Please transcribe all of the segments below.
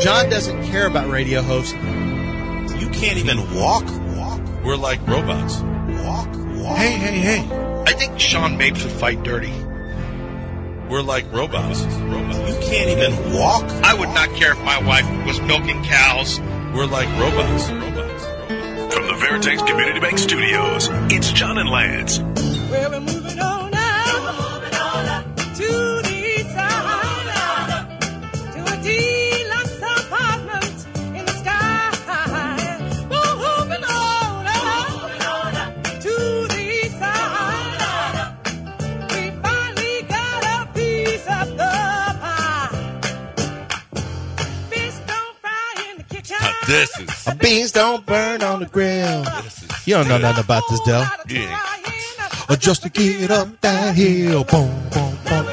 John doesn't care about radio hosts. You can't even walk? Walk? We're like robots. Walk? Walk? Hey, hey, hey. I think Sean Mapes would fight dirty. We're like robots. Robots. You can't even walk? I would not care if my wife was milking cows. We're like robots. Robots. robots. From the Veritex Community Bank Studios, it's John and Lance. This is Beans don't burn on the grill. You don't know nothing about this, Dell. Yeah. Uh, Just to get up that hill, boom, boom, boom.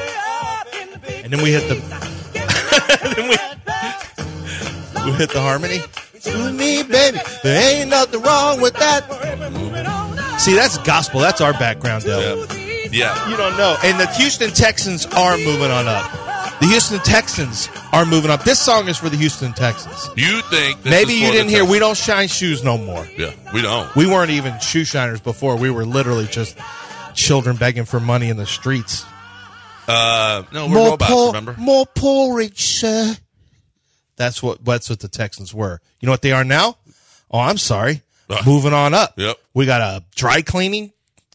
And then we hit the, then we, we hit the harmony. To me, baby, there ain't nothing wrong with that. See, that's gospel. That's our background, Dell. yeah. yeah. You don't know. And the Houston Texans are moving on up. The Houston Texans are moving up. This song is for the Houston Texans. You think this Maybe you didn't hear. We don't shine shoes no more. Yeah, we don't. We weren't even shoe shiners before. We were literally just children begging for money in the streets. Uh, no, we're robots. remember? more porridge, sir. That's what that's what the Texans were. You know what they are now? Oh, I'm sorry. Ugh. Moving on up. Yep. We got a dry cleaning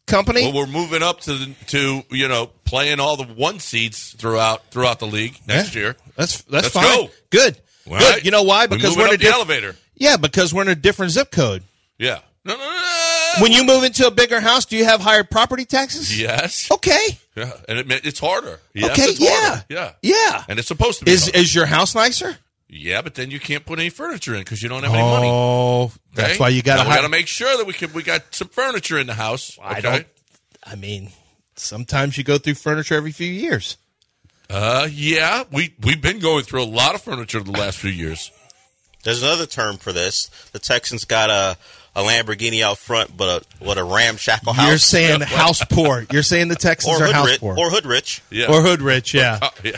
company. Well, we're moving up to the, to you know playing all the one seeds throughout throughout the league next Yeah. year. That's that's Let's fine. go. Good. All Good. right. You know why? We're Because we're in a diff- elevator. Yeah, because we're in a different zip code. Yeah. No, no, no. When you move into a bigger house, do you have higher property taxes? yes. Okay. Yeah, and it, it's harder. Yes, okay. Yeah. Yeah. Yeah. And it's supposed to be. Is harder. is your house nicer? Yeah, but then you can't put any furniture in because you don't have any money. Oh, that's okay? why you got to we got to make sure that we can. We got some furniture in the house. I don't. I mean, sometimes you go through furniture every few years. Uh, yeah, we we've been going through a lot of furniture the last few years. There's another term for this. The Texans got a, a Lamborghini out front, but a, what a ramshackle house. You're saying house poor. You're saying the Texans or are hood house rich, poor or hood rich. Yeah. or hood rich. Yeah, Uh, yeah.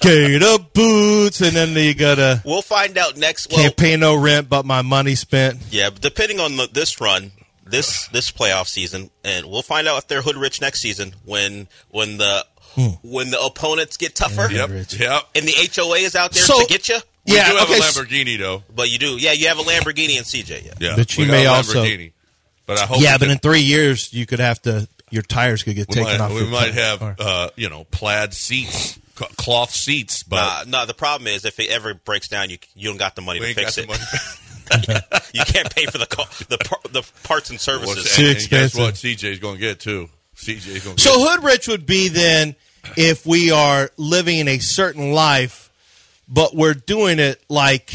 Gator boots, and then you gotta We'll find out next. Well, can't pay no rent, but my money spent. yeah, depending on the, this run, this this playoff season, and we'll find out if they're hood rich next season when when the when the opponents get tougher Yep. Rich. Yep. and the HOA is out there So- to get you. We Yeah, do have okay, a s- Lamborghini though. But you do, yeah, you have a Lamborghini and CJ. Yeah, Yeah, But you we may also- Lamborghini. But I hope Yeah, but can- in three years you could have to. Your tires could get we taken might, off. we your might car. have uh, you know plaid seats, c- cloth seats, but no, the problem is if it ever breaks down, you you don't got the money we to ain't got fix the it. money. you can't pay for the co- the par- the parts and What's- services. Too and, and guess expensive. what? CJ's going to get too. CJ's going to So get. hood rich would be then if we are living in a certain life, but we're doing it like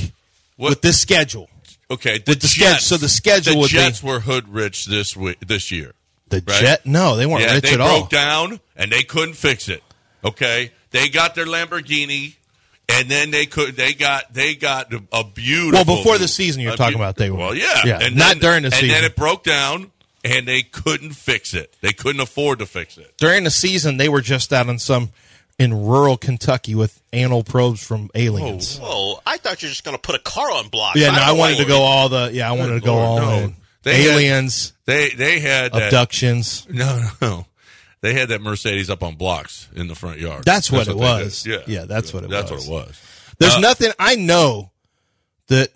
What- with this schedule. Okay, the with the sched- Jets. so the schedule the would be- Jets were hood rich this week, this year. The Right. jet? No, they weren't yeah, rich they at broke all. down and they couldn't fix it. Okay, they got their Lamborghini, and then they could they got they got a beautiful. Well, before the season, you're talking beau- about they were- Well, yeah, yeah, and not then- during the and season. And then it broke down, and they couldn't fix it. They couldn't afford to fix it. During the season, they were just out in some in rural Kentucky with anal probes from aliens. Oh, Whoa, I thought you were just going to put a car on blocks. yeah, no, I wanted to go all the. Yeah, I wanted to go Lord, all no. in. They had- aliens, They they had abductions. No, no, no. They had that Mercedes up on blocks in the front yard. That's what it was. did. Yeah, that's what it that's was. That's what it was. There's Uh, nothing I know that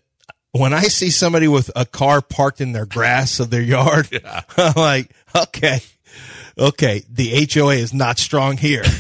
when I see somebody with a car parked in their grass of their yard, I'm like, okay, okay, the HOA is not strong here.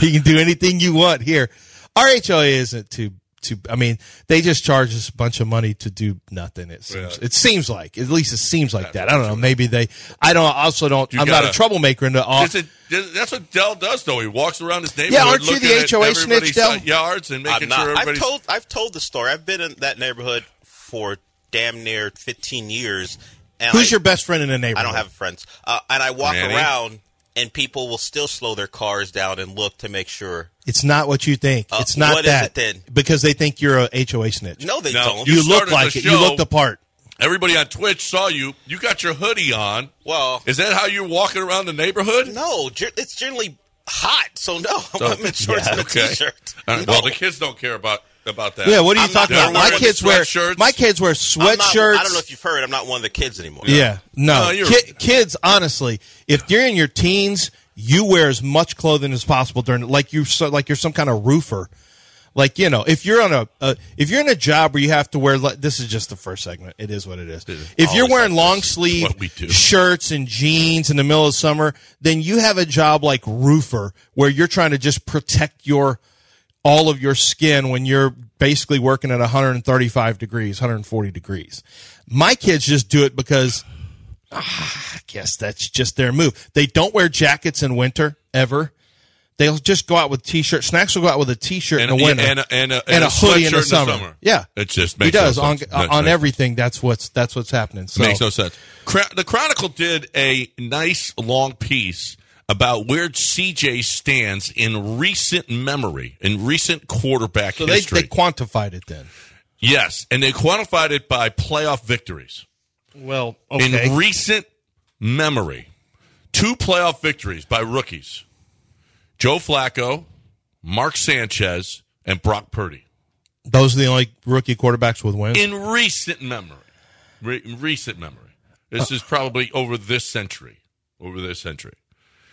You can do anything you want here. Our HOA isn't too to. I mean, they just charge us a bunch of money to do nothing. It seems. Yeah. It seems like. At least it seems like that. I don't know. Maybe they. I don't. Also don't. You I'm not a troublemaker in the off. Is it- that's what Dell does, though. He walks around his neighborhood. Yeah, aren't you the HOA snitch, everybody's Del? side yards and making I'm not. sure I've told I've told the story. I've been in that neighborhood for damn near 15 years. And Who's I, your best friend in the neighborhood? I don't have friends, uh, and I walk Manny? around, and people will still slow their cars down and look to make sure. It's not what you think. Uh, it's not what is that. it then? Because they think you're a HOA snitch. No, they No, don't. you you, look like the it. You show- look the part. Everybody on Twitch saw you. You got your hoodie on. well, Is that how you're walking around the neighborhood? no, it's generally hot, so no, So- I'm in shorts Yeah, and a okay. shirt. All right, No. Well, the kids don't care about about that. Yeah, what are you I'm talking about? My kids wear sweatshirts. my kids wear I'm not- sweatshirts. I don't know if you've heard. I'm not one of the kids anymore. Yeah, no. No, Ki- kids, honestly, if you're in your teens, you wear as much clothing as possible during like you so, like you're some kind of roofer. Like you know, if you're on a uh, if you're in a job where you have to wear this is just the first segment. It is what it is. If you're wearing like long sleeve we shirts and jeans in the middle of summer, then you have a job like roofer where you're trying to just protect your all of your skin when you're basically working at 135 degrees, 140 degrees. My kids just do it because ah, I guess that's just their move. They don't wear jackets in winter ever. They'll just go out with t-shirts. Snacks will go out with a t-shirt And, in the winter and, a, and, a, and a hoodie in the sweatshirt summer. Yeah, It just he makes does no on sense. on everything. That's what's that's what's happening. So Makes no sense. The Chronicle did a nice long piece about where CJ stands in recent memory, in recent quarterback so they, history. they quantified it then. yes, and they quantified it by playoff victories. Well, In recent memory, two playoff victories by rookies Joe Flacco, Mark Sanchez, and Brock Purdy. those are the only rookie quarterbacks with wins. In recent memory. Re- in recent memory. This uh. is probably over this century. Over this century.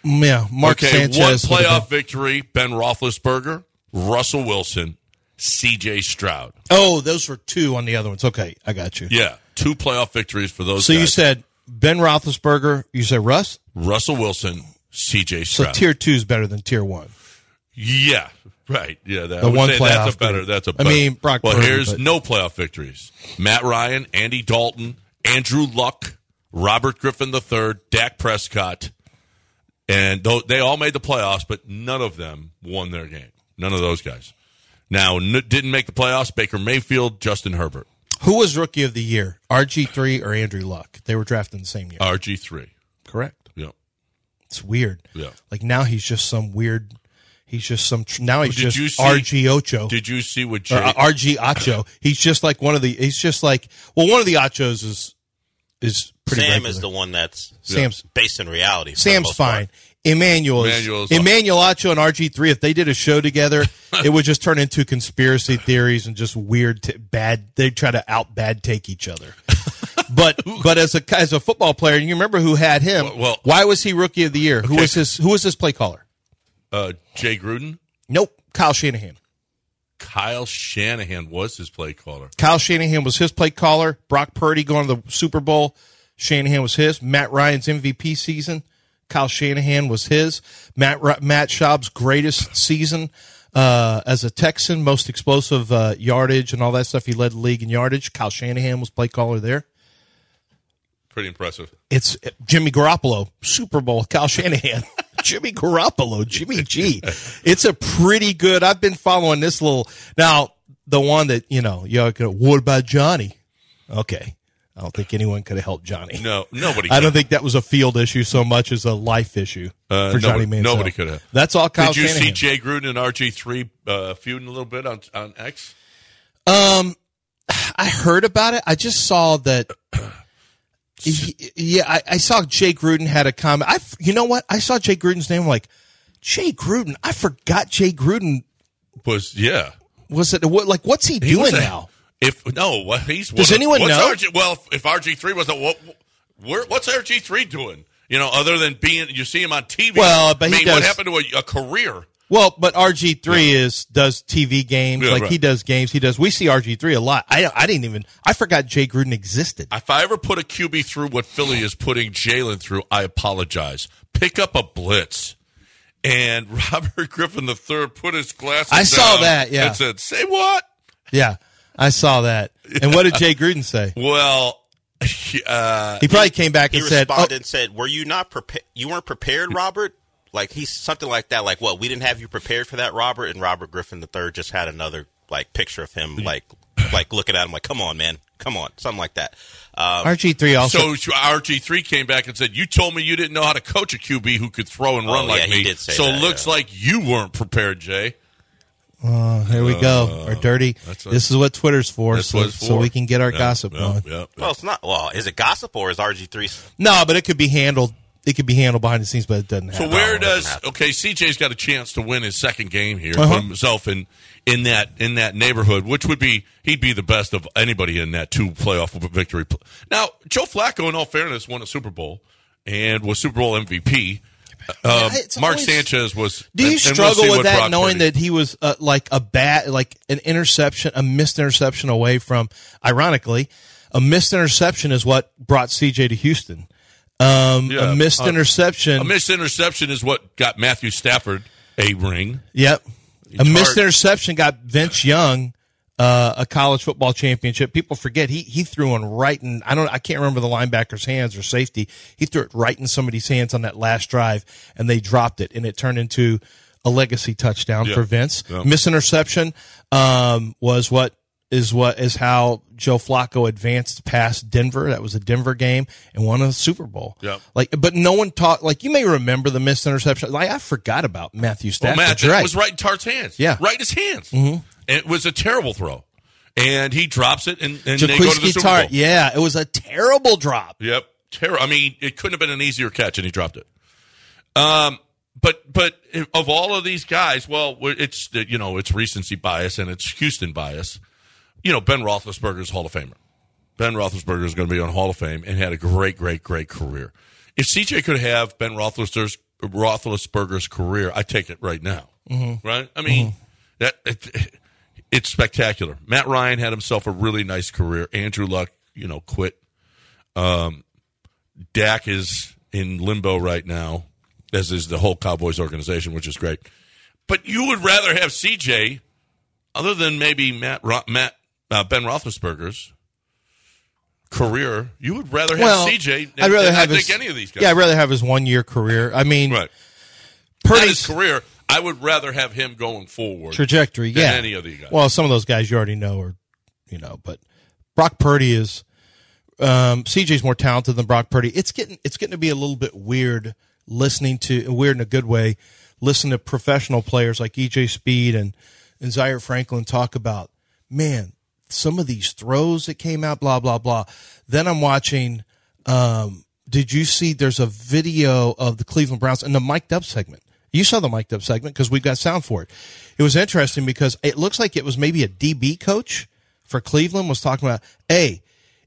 Yeah, Mark okay, Sanchez. one playoff victory: Ben Roethlisberger, Russell Wilson, C.J. Stroud. oh, those were two on the other ones. Okay, I got you. Yeah, two playoff victories for those. So you said Ben Roethlisberger. You said Russ. Russell Wilson, C.J. So Stroud. tier two is better than tier one. yeah, right. Yeah, that, The one playoff that's a better. group. That's a. I better- I mean, Brock Well, Purdy, here's but- no playoff victories: Matt Ryan, Andy Dalton, Andrew Luck, Robert Griffin III, Dak Prescott, and tho- they all made the playoffs, but none of them won their game. None of those guys. Now, n- didn't make the playoffs. Baker Mayfield, Justin Herbert, Who was rookie of the year? RG three or Andrew Luck? They were drafted in the same year. RG three. Correct. Yeah. It's weird. Yeah. Like now he's just some weird. He's just some. tr- Now he's Did just see- RG Ocho. Did you see what Jay? uh, RG Ocho? He's just like one of the. He's just like well, one of the Achos is is. Sam regular. is the one that's Sam's based in reality. Sam's most part. fine. Emmanuel Emmanuel's- Emmanuel Acho and RG three. If they did a show together, it would just turn into conspiracy theories and just weird t- bad. They try to out bad take each other. but but as a as a football player, you remember who had him? Well- well- why was he rookie of the year? Who was his Who was his play caller? uh, Jay Gruden, Nope, Kyle Shanahan. Kyle Shanahan was his play caller. Kyle Shanahan was his play caller. Brock Purdy going to the Super Bowl. Shanahan was his. Matt Ryan's MVP season. Kyle Shanahan was his. Matt Matt Schaub's greatest season uh, as a Texan, most explosive uh, yardage and all that stuff. He led the league in yardage. Kyle Shanahan was play caller there. Pretty impressive. It's uh, Jimmy Garoppolo, Super Bowl, Kyle Shanahan. Jimmy Garoppolo, Jimmy G. It's a pretty good. I've been following this little now. The one that you know, you know, what about Johnny? Okay, I don't think anyone could have helped Johnny. No, nobody. I don't think that was a field issue so much as a life issue Uh, for Johnny nobody- Manziel. nobody could have. That's all. Kyle Did you see Jay Gruden and RG three uh, feuding a little bit on on X? Um, I heard about it. I just saw that. Yeah, I, I saw Jay Gruden had a comment. I, you know what? I saw Jay Gruden's name. I'm like Jay Gruden. I forgot Jay Gruden. Was yeah. Was it what? Like, what's he, He doing a- now? If no, what he's Does of- anyone what's know? RG, well, if, RG three was a what, where, what's RG three doing? You know, other than being you see him on TV. Well, but I he mean, what happened to a, a career? Well, but RG three is does TV games Yeah, like right. he does games. He does. We see RG three a lot. I I didn't even. I forgot Jay Gruden existed. If I ever put a QB through what Philly is putting Jalen through, I apologize. Pick up a blitz. And Robert Griffin III put his glasses I saw that, yeah. And said, say what? Yeah, I saw that. And what did Jay Gruden say? Well, uh, He probably came back He and said, responded oh, and said, "Were you not prepared? You weren't prepared, Robert." Like he's something like that. Like what? We didn't have you prepared for that, Robert. And Robert Griffin III just had another like picture of him, like like looking at him, like, "Come on, man, come on," something like that. Um, RG3 also. so RG three came back and said, "You told me you didn't know how to coach a QB who could throw and run Oh, like yeah, he me." did say so that, it looks yeah. like you weren't prepared, Jay. Oh, here we go. Our dirty. that's what- this is what Twitter's for, That's so, what it's so we can get our Yeah, gossip yeah, going. yeah, yeah. well, it's not. Well, is it gossip or is RG three? No, but it could be handled. It could be handled behind the scenes, but it doesn't Happen. So where it doesn't does happen. okay? CJ's got a chance to win his second game here, Uh-huh. put himself in in that in that neighborhood, which would be he'd be the best of anybody in that two playoff victory. Now, Joe Flacco, in all fairness, won a Super Bowl and was Super Bowl MVP. Uh, it's Mark always- Sanchez was. Do you and- and we'll struggle with that, Brock knowing Purdy- that he was uh, like a bad, like an interception, a missed interception away from? Ironically, a missed interception is what brought CJ to Houston. Um, Yeah, a missed uh, interception. a missed interception is what got Matthew Stafford a ring? Yep. A missed hard- interception got Vince Young uh, a college football championship. People forget he he threw one right in I don't I can't remember the linebacker's hands or safety. He threw it right in somebody's hands on that last drive, and they dropped it, and it turned into a legacy touchdown Yeah. for Vince. Yeah. Miss interception um, was what is what is how Joe Flacco advanced past Denver. That was a Denver game and won a Super Bowl. Yeah. Like, but no one talked. Like, you may remember the missed interception. Like, I forgot about Matthew Well, Stafford. Matt, right. was right in Tartt's hands. Yeah. right in his hands. Mm-hmm. It was a terrible throw, and he drops it, and, and they go to the Super Tartt. Bowl. Yeah, it was a terrible drop. Yep, terrible. I mean, it couldn't have been an easier catch, and he dropped it. Um, but but of all of these guys, well, it's you know it's recency bias and it's Houston bias. You know, Ben Roethlisberger's Hall of Famer. Ben Roethlisberger is going to be on Hall of Fame and had a great, great, great career. If CJ could have Ben Roethlisberger's, Roethlisberger's career, I take it right now. Mm-hmm. Right? I mean, that it, it's spectacular. Matt Ryan had himself a really nice career. Andrew Luck, you know, quit. Um, Dak is in limbo right now, as is the whole Cowboys organization, which is great. But you would rather have CJ, other than maybe Matt Ro- Matt uh, Ben Roethlisberger's career. You would rather have Well, CJ. I'd rather than have his, any of these guys. Yeah, I'd rather have his one year career. I mean, right. Purdy's his career. I would rather have him going forward. trajectory. than Yeah, any of the guys. Well, some of those guys you already know, or you know, but Brock Purdy is. Um, CJ's more talented than Brock Purdy. It's getting it's getting to be a little bit weird listening to weird in a good way. Listen to professional players like EJ Speed and and Zaire Franklin talk about man some of these throws that came out blah blah blah. Then I'm watching. Um, did you see? There's a video of the Cleveland Browns in the mic'd up segment. You saw the mic'd up segment because we've got sound for it. It was interesting because it looks like it was maybe a DB coach for Cleveland was talking about, hey,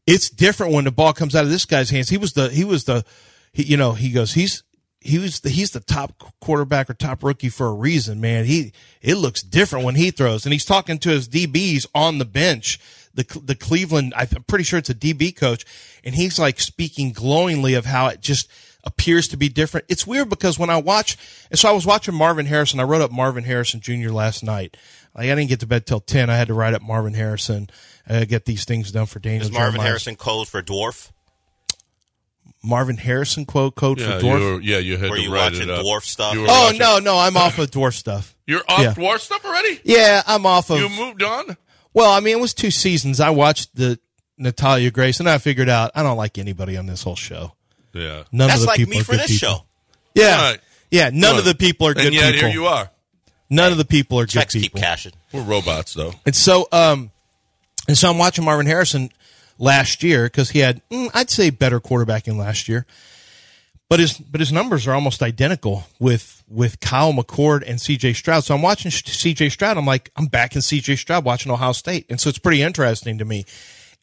it's different when the ball comes out of this guy's hands. He was the he was the he, you know he goes he's he was the, he's the top quarterback or top rookie for a reason, man. He it looks different when he throws, and he's talking to his DBs on the bench. The the Cleveland, I'm pretty sure it's a DB coach, and he's like speaking glowingly of how it just appears to be different. It's weird because when I watch, and so I was watching Marvin Harrison. I wrote up Marvin Harrison Jr. last night. Like I didn't get to bed till ten. I had to write up Marvin Harrison. Uh, get these things done for Daniel. Is Marvin Jeremiah. Harrison code for dwarf? Marvin Harrison quote code yeah, for dwarf. you were, yeah, you had Were to you write watching it up. dwarf stuff? Oh watching- no, no, I'm off of dwarf stuff. You're off Yeah. dwarf stuff already. Yeah, I'm off of. You moved on. Well, I mean, it was two seasons. I watched the Natalia Grace, and I figured out I don't like anybody on this whole show. Yeah. None That's of the like people me are for good this people. show. Yeah, Right. yeah. None of the people are good And yet people. here you are. None of the people are good Checks keep people. cashing. We're robots, though. And so, um, and so I'm watching Marvin Harrison last year because he had, mm, I'd say, better quarterbacking last year. But his but his numbers are almost identical with with Kyle McCord and C.J. Stroud. So I'm watching C.J. Stroud. I'm like, I'm back in C.J. Stroud watching Ohio State, and so it's pretty interesting to me.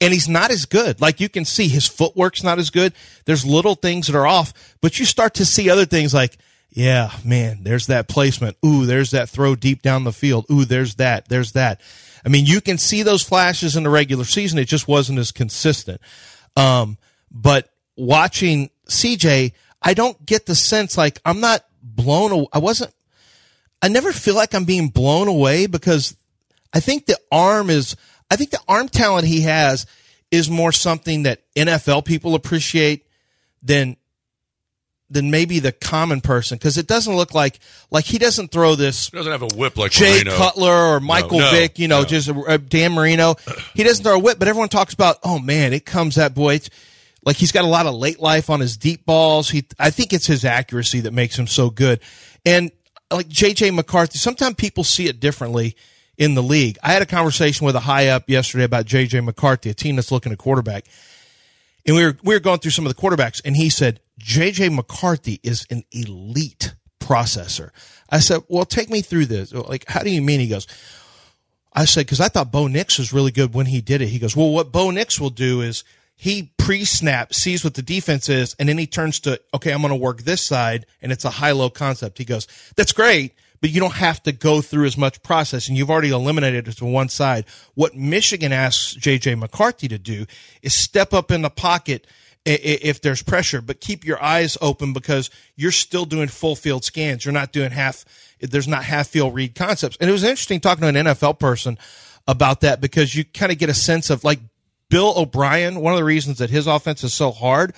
And he's not as good. Like you can see, his footwork's not as good. There's little things that are off, but you start to see other things like, yeah, man, there's that placement. Ooh, there's that throw deep down the field. Ooh, there's that. There's that. I mean, you can see those flashes in the regular season. It just wasn't as consistent. Um, but watching CJ, I don't get the sense like I'm not blown away. I wasn't, I never feel like I'm being blown away because I think the arm is, I think the arm talent he has is more something that NFL people appreciate than than maybe the common person because it doesn't look like like he doesn't throw this He doesn't have a whip like Jay Marino. Cutler or Michael no, Vick, you know, no. just uh, Dan Marino. He doesn't throw a whip, but everyone talks about, oh man, it comes that boy. It's, like he's got a lot of late life on his deep balls. He, I think it's his accuracy that makes him so good. And like JJ McCarthy, sometimes people see it differently in the league. I had a conversation with a high up yesterday about JJ McCarthy, a team that's looking at quarterback. And we were, we were going through some of the quarterbacks and he said, JJ McCarthy is an elite processor. I said, well, take me through this. Like, how do you mean? He goes, I said, because I thought Bo Nix was really good when he did it. He goes, well, what Bo Nix will do is he pre-snap, sees what the defense is, and then he turns to, okay, I'm going to work this side, and it's a high-low concept. He goes, that's great, but you don't have to go through as much process, and you've already eliminated it to one side. What Michigan asks J.J. McCarthy to do is step up in the pocket if there's pressure, but keep your eyes open because you're still doing full field scans. You're not doing half, there's not half field read concepts. And it was interesting talking to an NFL person about that because you kind of get a sense of like Bill O'Brien. One of the reasons that his offense is so hard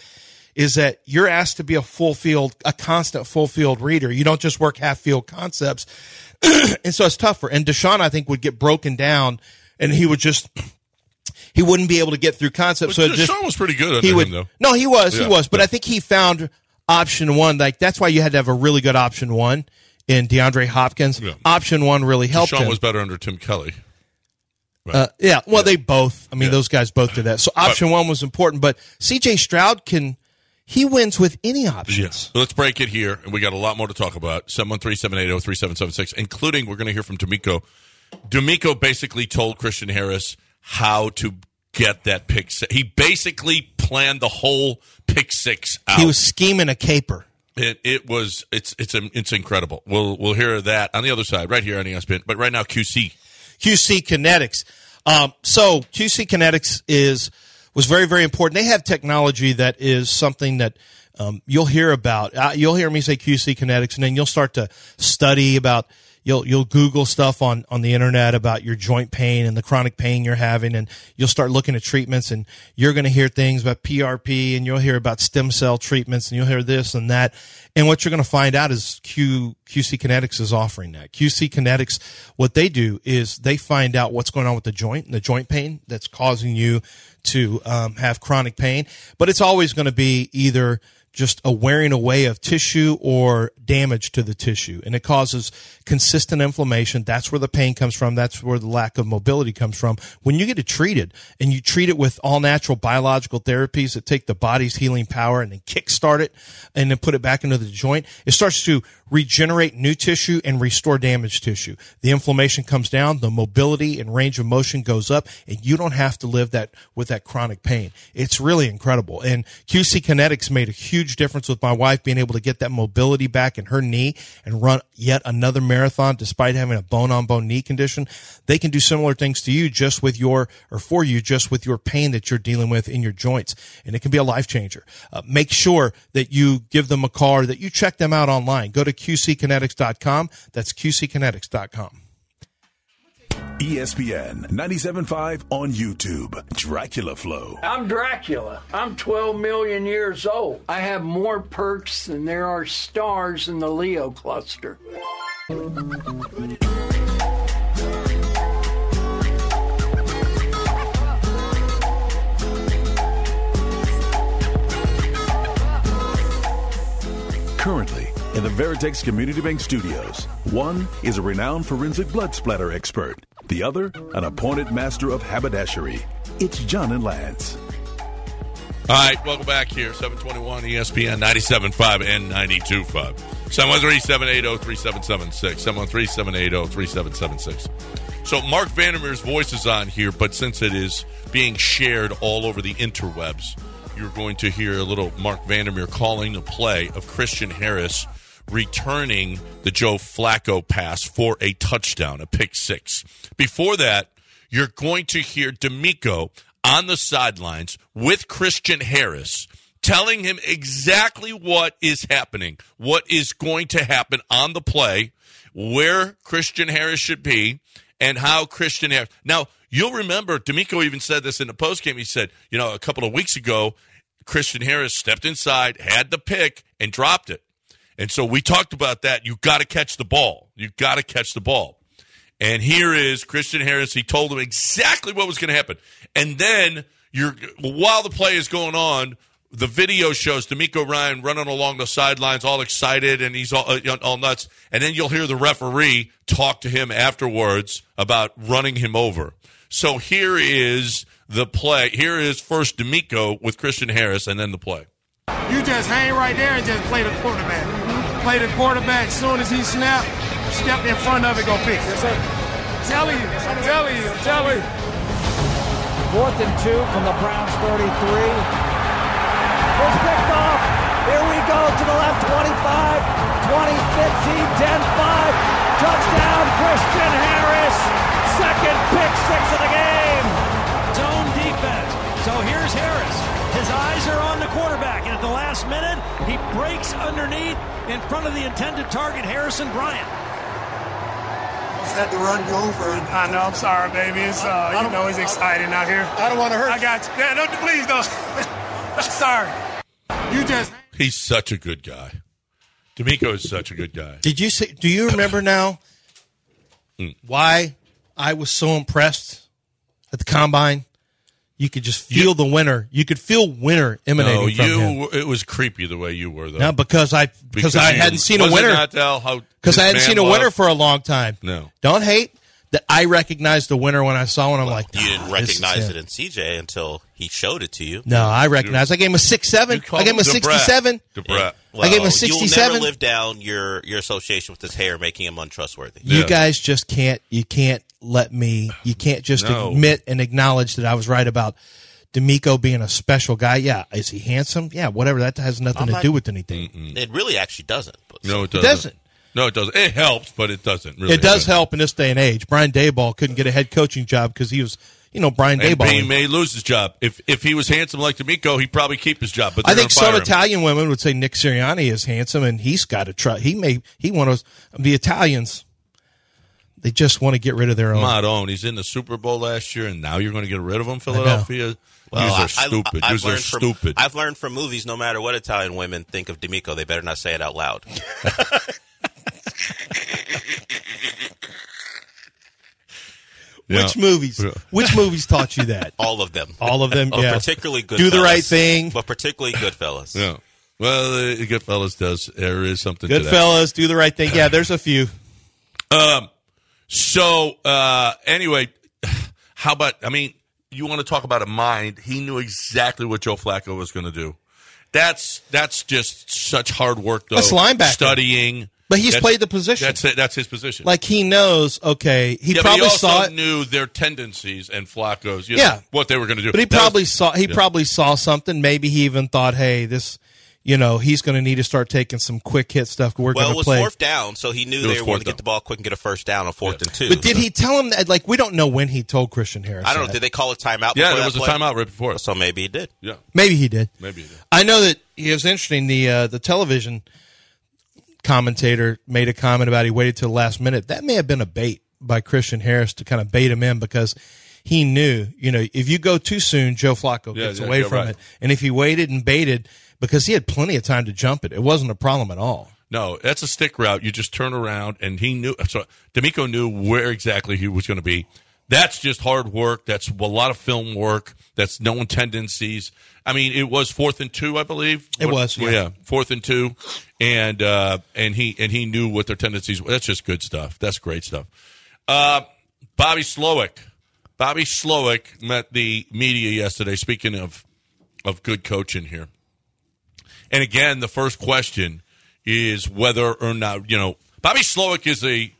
is that you're asked to be a full field, a constant full field reader. You don't just work half field concepts. and so it's tougher. And Deshaun, I think, would get broken down and he would just, he wouldn't be able to get through concepts. But so just, Deshaun was pretty good he would him, though. no he was Yeah, he was but yeah. i think he found option one like that's why you had to have a really good option one in deandre hopkins Yeah. option one really helped Deshaun was better under Tim Kelly. uh, yeah well they both i mean those guys both did that so option one was important but cj stroud can he wins with any options Yes. So let's break it here, and we got a lot more to talk about. 713-780-3776, including we're going to hear from DeMeco. DeMeco basically told Christian Harris how to get that pick six. He basically planned the whole pick six out. he was scheming a caper It, it was it's it's it's incredible. We'll we'll hear that on the other side right here on ESPN. But right now QC. QC Kinetics. Um, so QC Kinetics is was very very important. They have technology that is something that um, you'll hear about. Uh, you'll hear me say QC Kinetics, and then you'll start to study about. You'll you'll Google stuff on on the internet about your joint pain and the chronic pain you're having, and you'll start looking at treatments, and you're going to hear things about PRP, and you'll hear about stem cell treatments, and you'll hear this and that, and what you're going to find out is Q QC Kinetics is offering that. QC Kinetics, what they do is they find out what's going on with the joint and the joint pain that's causing you to um, have chronic pain, but it's always going to be either just a wearing away of tissue or damage to the tissue. And it causes consistent inflammation. That's where the pain comes from. That's where the lack of mobility comes from. When you get it treated and you treat it with all natural biological therapies that take the body's healing power and then kickstart it and then put it back into the joint, it starts to regenerate new tissue and restore damaged tissue. The inflammation comes down, the mobility and range of motion goes up, and you don't have to live that with that chronic pain. It's really incredible. And QC Kinetics made a huge difference with my wife being able to get that mobility back in her knee and run yet another marathon despite having a bone on bone knee condition. They can do similar things to you just with your, or for you, just with your pain that you're dealing with in your joints. And it can be a life changer. Uh, make sure that you give them a call or that you check them out online. Go to qckinetics.com. That's qckinetics.com. ESPN 97.5 on YouTube. Dracula Flow. I'm Dracula. I'm 12 million years old. I have more perks than there are stars in the Leo cluster. Currently, in the Veritex Community Bank Studios, one is a renowned forensic blood splatter expert, the other, an appointed master of haberdashery. It's John and Lance. All right, welcome back here. 721 ESPN 97.5 and 92.5. 713-780-3776. 713-780-3776. So Marc Vandermeer's voice is on here, but since it is being shared all over the interwebs, you're going to hear a little Marc Vandermeer calling the play of Christian Harris returning the Joe Flacco pass for a touchdown, a pick six. Before that, you're going to hear DeMeco on the sidelines with Christian Harris telling him exactly what is happening, what is going to happen on the play, where Christian Harris should be, and how Christian Harris. Now you'll remember DeMeco even said this in the postgame. He said, you know, a couple of weeks ago, Christian Harris stepped inside, had the pick, and dropped it. And so we talked about that. You got to catch the ball. You got to catch the ball. And here is Christian Harris. He told him exactly what was going to happen. And then you're while the play is going on, the video shows DeMeco Ryan running along the sidelines, all excited, and he's all, uh, all nuts. And then you'll hear the referee talk to him afterwards about running him over. So here is the play. Here is first DeMeco with Christian Harris, and then the play. You just hang right there and just play the quarterback. Play the quarterback. Soon as he snap, step in front of it, go pick. Yes, sir. Telling you, I'm telling you, I'm telling you. Fourth and two from the Browns 33. It's picked off. Here we go to the left 25, 20, 15, 10, 5. Touchdown, Christian Harris. Second pick six of the game. Zone defense. So here's Harris. His eyes are on the quarterback, and at the last minute, he breaks underneath in front of the intended target, Harrison Bryant. Just had to run you over. I know. I'm sorry, baby. It's uh, you know, it's exciting out here. I don't want to hurt. I got you. Yeah, no, please don't. sorry. You just. He's such a good guy. DeMeco is such a good guy. Did you see? Do you remember now Hmm. why I was so impressed at the combine? You could just feel the winner. You could feel winner emanating No, from you. him. It was creepy the way you were though. No, because I because, I you- hadn't seen a was it winner. Not Al, how Because I hadn't man seen a love- winner for a long time. No. Don't hate that I recognized the winner when I saw one. I'm like, You didn't "Ah, this is recognize it in CJ until he showed it to you. No, I recognized. I gave him a six seven. I gave him a sixty-seven. The brat. I gave him a You'll never live down your your association with his hair, making him untrustworthy. You Yeah. guys just can't. You can't let me. You can't just No. admit and acknowledge that I was right about DeMeco being a special guy. Yeah, is he handsome? Yeah, whatever. That has nothing I'm to not- do with anything. It really actually doesn't. But No, it It doesn't. doesn't. No, it doesn't. It helps, but it doesn't. Really It does help. help in this day and age. Brian Daboll couldn't get a head coaching job because he was, you know, Brian And he Daboll. may lose his job. If if he was handsome like DeMeco, he'd probably keep his job. But I think some him. Italian women would say Nick Sirianni is handsome, and he's got to try. He may. He want to. The Italians, they just want to get rid of their own. Madone, he's in the Super Bowl last year, and now you're going to get rid of him, Philadelphia. Well, Yous I- are stupid. I, Yous have are learned from, stupid. I've learned from movies. No matter what Italian women think of DeMeco, they better not say it out loud. Yeah. Which movies? Which movies taught you that? All of them. All of them. Oh, yeah. particularly good. Do the right thing. but particularly Goodfellas. Yeah. Well, uh, Goodfellas does. There is something to that. Goodfellas, do the right thing. Yeah, there's a few. Um. So uh, anyway, how about? I mean, you want to talk about a mind? He knew exactly what Joe Flacco was going to do. That's that's just such hard work, though. That's linebacker. studying. But he's That's- played the position. That's it. That's his position. Like he knows. Okay, he yeah, probably he saw it. knew their tendencies and Flacco's. You know, Yeah. what they were going to do. But he That was- probably saw. He yeah. probably saw something. Maybe he even thought, "Hey, this, you know, he's going to need to start taking some quick hit stuff. We're Well, going it to was play." fourth down, so he knew It they were going to get the ball quick and get a first down on fourth and two. But did he tell him that? Like, we don't know when he told Christian Harris. I don't know. that. Did they call a timeout? Yeah, before there that was a timeout right before it. So maybe he did. Yeah, Maybe he did. maybe he did. I know that it was interesting. The uh, the television commentator made a comment about he waited till the last minute. That may have been a bait by Christian Harris to kind of bait him in because he knew, you know, if you go too soon, Joe Flacco Yeah, gets yeah, away from right. it. And if he waited and baited, because he had plenty of time to jump it, it wasn't a problem at all. No, that's a stick route. You just turn around, and he knew. So DeMeco knew where exactly he was going to be. That's just hard work. That's a lot of film work. That's knowing tendencies. I mean, it was fourth and two, I believe. It What- was, well, yeah. fourth and two, and uh, and he and he knew what their tendencies. were. That's just good stuff. That's great stuff. Uh, Bobby Slowik. Bobby Slowik met the media yesterday. Speaking of of good coaching here. And again, the first question is whether or not you know Bobby Slowik is a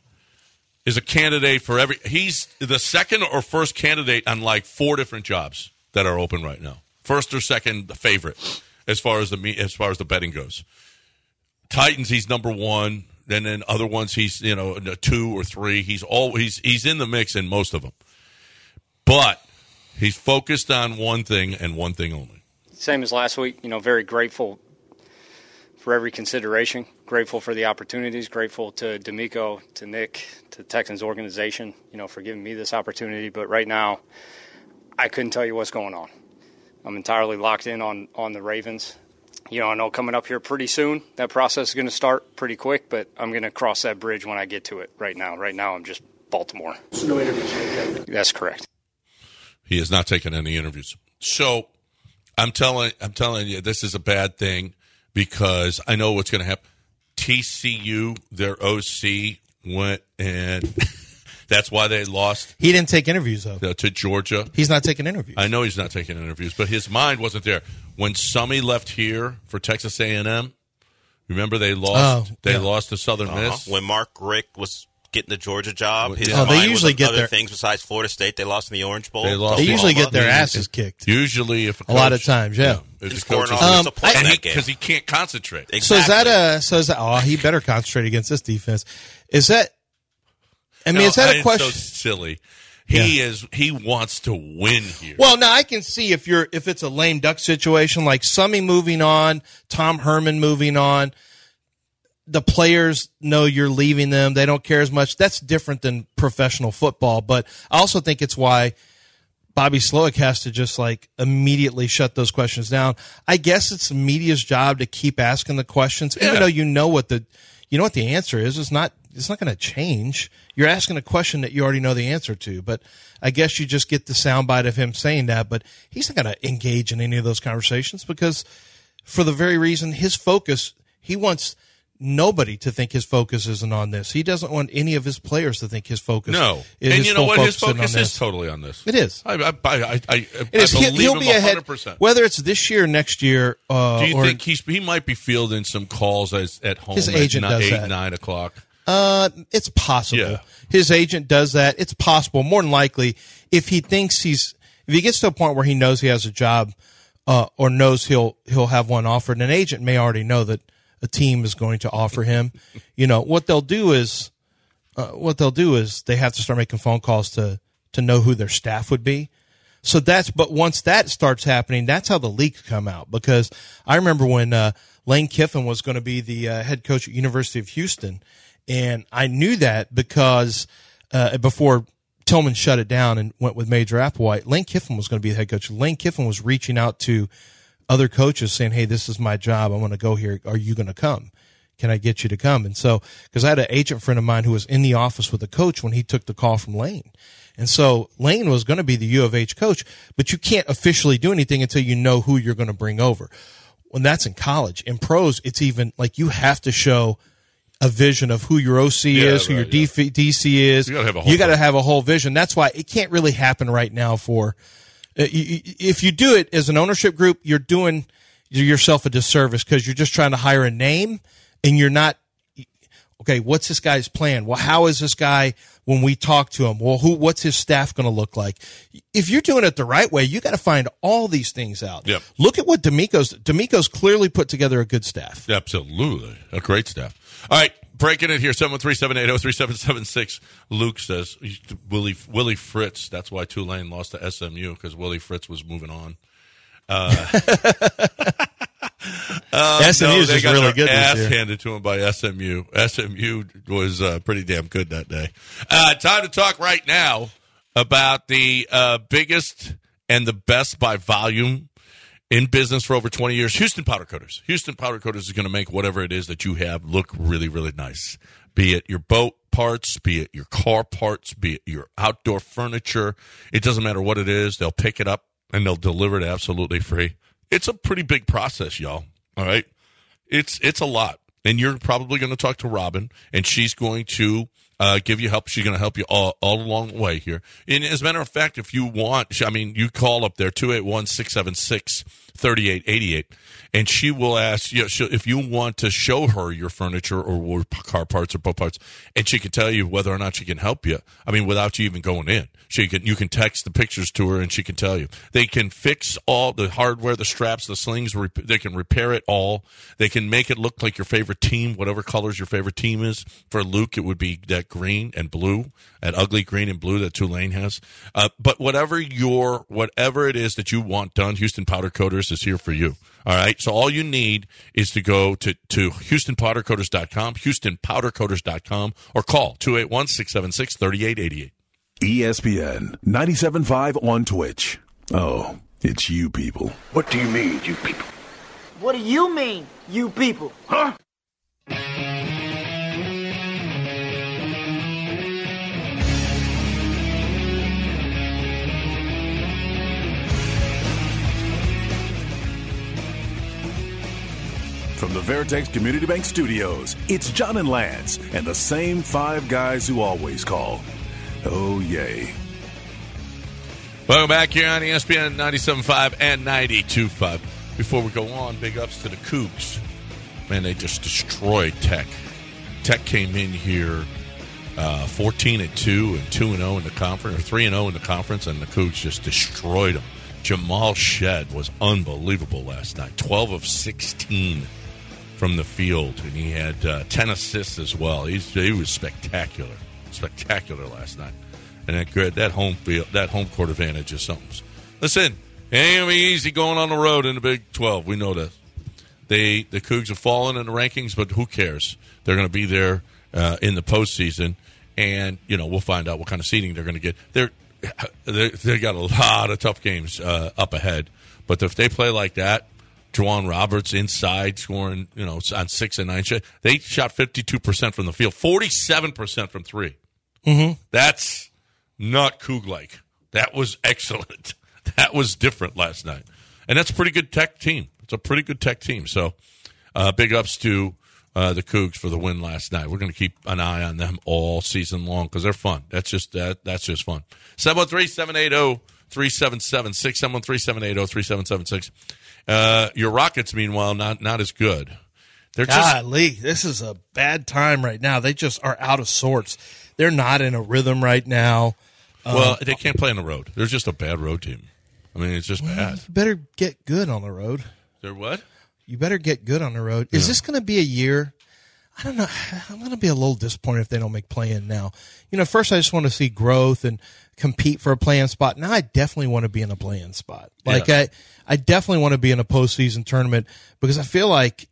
is a candidate for every. He's the second or first candidate on like four different jobs that are open right now. First or second favorite as far as the as far as the betting goes. Titans, he's number one. And then other ones, he's you know two or three. He's all he's he's in the mix in most of them, but he's focused on one thing and one thing only. same as last week. You know, very grateful for every consideration. Grateful for the opportunities. Grateful to DeMeco, to Nick, to the Texans organization, you know, for giving me this opportunity. But right now, I couldn't tell you what's going on. I'm entirely locked in on on the Ravens. You know, I know coming up here pretty soon, that process is going to start pretty quick, but I'm going to cross that bridge when I get to it. Right now, right now, I'm just Baltimore. no interviews. That's correct. He has not taken any interviews. So I'm telling I'm telling you this is a bad thing because I know what's going to happen. TCU, their OC went and that's why they lost He didn't take interviews though. to Georgia. He's not taking interviews. I know he's not taking interviews, but his mind wasn't there when Summy left here for Texas A&M. Remember they lost Oh, they yeah. lost to Southern Uh-huh. Miss. When Mark Richt was getting the Georgia job, his Oh, they usually get other their- things besides Florida State. They lost in the Orange Bowl. They lost They usually get their asses kicked. Usually, if a, A lot of times, yeah. if He's scoring Um, the points I- in and that game. because he can't concentrate. So is that a so is that oh he better concentrate against this defense? Is that I mean No, is that a question? So silly. He is. He wants to win here. Well, now I can see if you're if it's a lame duck situation like Summy moving on, Tom Herman moving on, the players know you're leaving them. They don't care as much. That's different than professional football. But I also think it's why Bobby Slowik has to just like immediately shut those questions down. I guess it's the media's job to keep asking the questions, even Yeah. though you know what the you know what the answer is. It's not it's not going to change. You're asking a question that you already know the answer to. But I guess you just get the soundbite of him saying that. But he's not going to engage in any of those conversations because for the very reason his focus he wants nobody to think his focus isn't on this. He doesn't want any of his players to think his focus. no, is and you know what? His focus is totally on this. It is. I, I, I, I, I, It is. I He'll, believe he'll him be ahead, 100%. whether it's this year, or next year. Uh, Do you or, think he's he might be fielding some calls as, at home His at agent ni- does eight that. nine o'clock? Uh, it's possible. Yeah. His agent does that. It's possible. More than likely, if he thinks he's, if he gets to a point where he knows he has a job, uh, or knows he'll he'll have one offered, an agent may already know that a team is going to offer him. you know what they'll do is, uh, what they'll do is they have to start making phone calls to to know who their staff would be. So that's, but once that starts happening, that's how the leaks come out. Because I remember when uh, Lane Kiffin was going to be the uh, head coach at University of Houston, and I knew that because uh, before Tilman shut it down and went with Major Applewhite, Lane Kiffin was going to be the head coach. Lane Kiffin was reaching out to other coaches saying, "Hey, this is my job. I'm going to go here. Are you going to come? Can I get you to come?" And so, because I had an agent friend of mine who was in the office with a coach when he took the call from Lane. And so Lane was going to be the U of H coach, but you can't officially do anything until you know who you're going to bring over. When that's in college, in pros, it's even like you have to show a vision of who your OC is, who your yeah. DC is. You gotta have a whole You gotta plan. have a whole vision. That's why it can't really happen right now for, Uh, if you do it as an ownership group, you're doing yourself a disservice because you're just trying to hire a name and you're not okay, what's this guy's plan? Well, how is this guy when we talk to him? Well, who, what's his staff going to look like? If you're doing it the right way, you got to find all these things out. Yep. Look at what DeMeco's, DeMeco's clearly put together a good staff. Absolutely. A great staff. All right. Breaking it here, 713-780-3776. Luke says, Willie, Willie Fritz, that's why Tulane lost to SMU, because Willie Fritz was moving on. Uh, uh, SMU no, is just really good ass handed to him by SMU. SMU was uh, pretty damn good that day. Uh, time to talk right now about the uh, biggest and the best by volume in business for over 20 years. Houston Powder Coaters. Houston Powder Coaters is going to make whatever it is that you have look really, really nice. Be it your boat parts, be it your car parts, be it your outdoor furniture. It doesn't matter what it is. They'll pick it up and they'll deliver it absolutely free. It's a pretty big process, y'all. All right. It's it's a lot, and you're probably going to talk to Robin, and she's going to uh, give you help. She's going to help you all, all along the way here. And as a matter of fact, if you want, I mean, you call up there 281 676 3888, and she will ask you she'll- if you want to show her your furniture or car parts or boat parts, and she can tell you whether or not she can help you. I mean, without you even going in, she can. You can text the pictures to her, and she can tell you. They can fix all the hardware, the straps, the slings. Rep- they can repair it all. They can make it look like your favorite team, whatever colors your favorite team is. For Luke, it would be that green and blue, that ugly green and blue that Tulane has. Uh, but whatever your whatever it is that you want done, Houston Powder Coaters is here for you. All right. So all you need is to go to, to HoustonPowderCoaters.com, HoustonPowderCoaters.com, or call 281 676 3888. ESPN 97.5 on Twitch. Oh, it's you people. What do you mean, you people? What do you mean, you people? Huh? From the Veritex Community Bank Studios, it's John and Lance and the same five guys who always call. Oh, yay. Welcome back here on ESPN 97.5 and 92.5. Before we go on, big ups to the Cougs. Man, they just destroyed Tech. Tech came in here uh, 14 and 2 and 2 and 0 in the conference, or 3 and 0 in the conference, and the Cougs just destroyed them. Jamal Shead was unbelievable last night. 12 of 16 from the field, and he had uh, 10 assists as well. He's, he was spectacular, spectacular last night. And that good, that home field, that home court advantage is something. Listen, ain't gonna be easy going on the road in the Big 12. We know that. They the Cougs have fallen in the rankings, but who cares? They're to be there uh, in the postseason, and you know we'll find out what kind of seeding they're to get. They're they they got a lot of tough games uh, up ahead, but if they play like that, J'Wan Roberts inside scoring, you know, on six and nine, they shot fifty two percent from the field, forty seven percent from 3 Mm-hmm. That's not Coug like. That was excellent. That was different last night, and that's a pretty good Tech team. It's a pretty good Tech team. So, uh, big ups to uh, the Cougs for the win last night. We're going to keep an eye on them all season long because they're fun. That's just that. That's just fun. 713-780-3776, 713-780-3776. Uh, your Rockets, meanwhile, not not as good. They're just Golly, this is a bad time right now. They just are out of sorts. They're not in a rhythm right now. well, Um, they can't play on the road. They're just a bad road team. I mean, it's just bad. you better get good on the road. They're what? You better get good on the road. Is this going to be a year? I don't know. I'm going to be a little disappointed if they don't make play in now. You know, first I just want to see growth and compete for a play in spot. Now I definitely want to be in a play in spot. Like Yeah. I, I definitely want to be in a postseason tournament because I feel like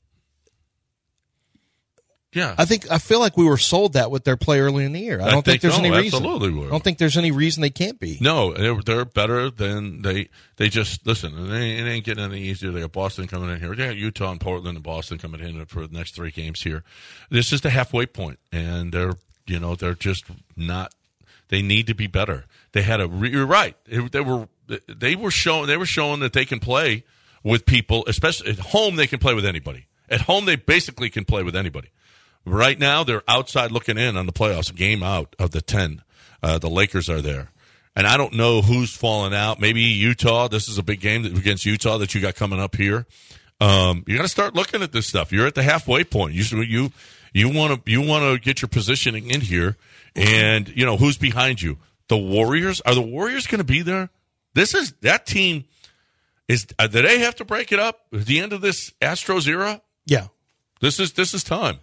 Yeah. I think I feel like we were sold that with their play early in the year. I I don't think, think there's no, any reason. absolutely were. I don't think there's any reason they can't be. No, they're, they're better than they. They just listen. It ain't, it ain't getting any easier. They got Boston coming in here. They got Utah and Portland and Boston coming in for the next three games here. This is the halfway point, and they're you know they're just not. They need to be better. They had a. You're right. They were they were showing they were showing that they can play with people, especially at home. They can play with anybody. At home, they basically can play with anybody. Right now, they're outside looking in on the playoffs, game out of the 10. Uh, the Lakers are there. And I don't know who's falling out. Maybe Utah. This is a big game against Utah that you got coming up here. Um, you got to start looking at this stuff. You're at the halfway point. You you you want to you want to get your positioning in here, and you know who's behind you. The Warriors are the Warriors going to be there. This is that team. Is uh, do they have to break it up at the end of this Astros era? Yeah, This is this is time.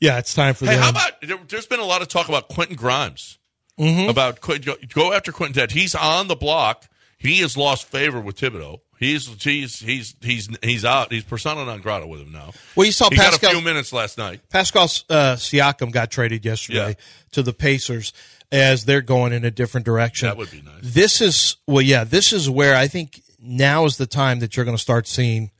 Yeah, it's time for Hey, them. how about there, there's been a lot of talk about Quentin Grimes. Mhm. About go, after Quentin Ted. He's on the block. He has lost favor with Thibodeau. He's he's he's he's he's out. He's persona non grata with him now. Well, you saw he got a Pascal- few minutes last night. Pascal uh, Siakam got traded yesterday Yeah. to the Pacers as they're going in a different direction. That would be nice. This is well, yeah. This is where I think now is the time that you're going to start seeing.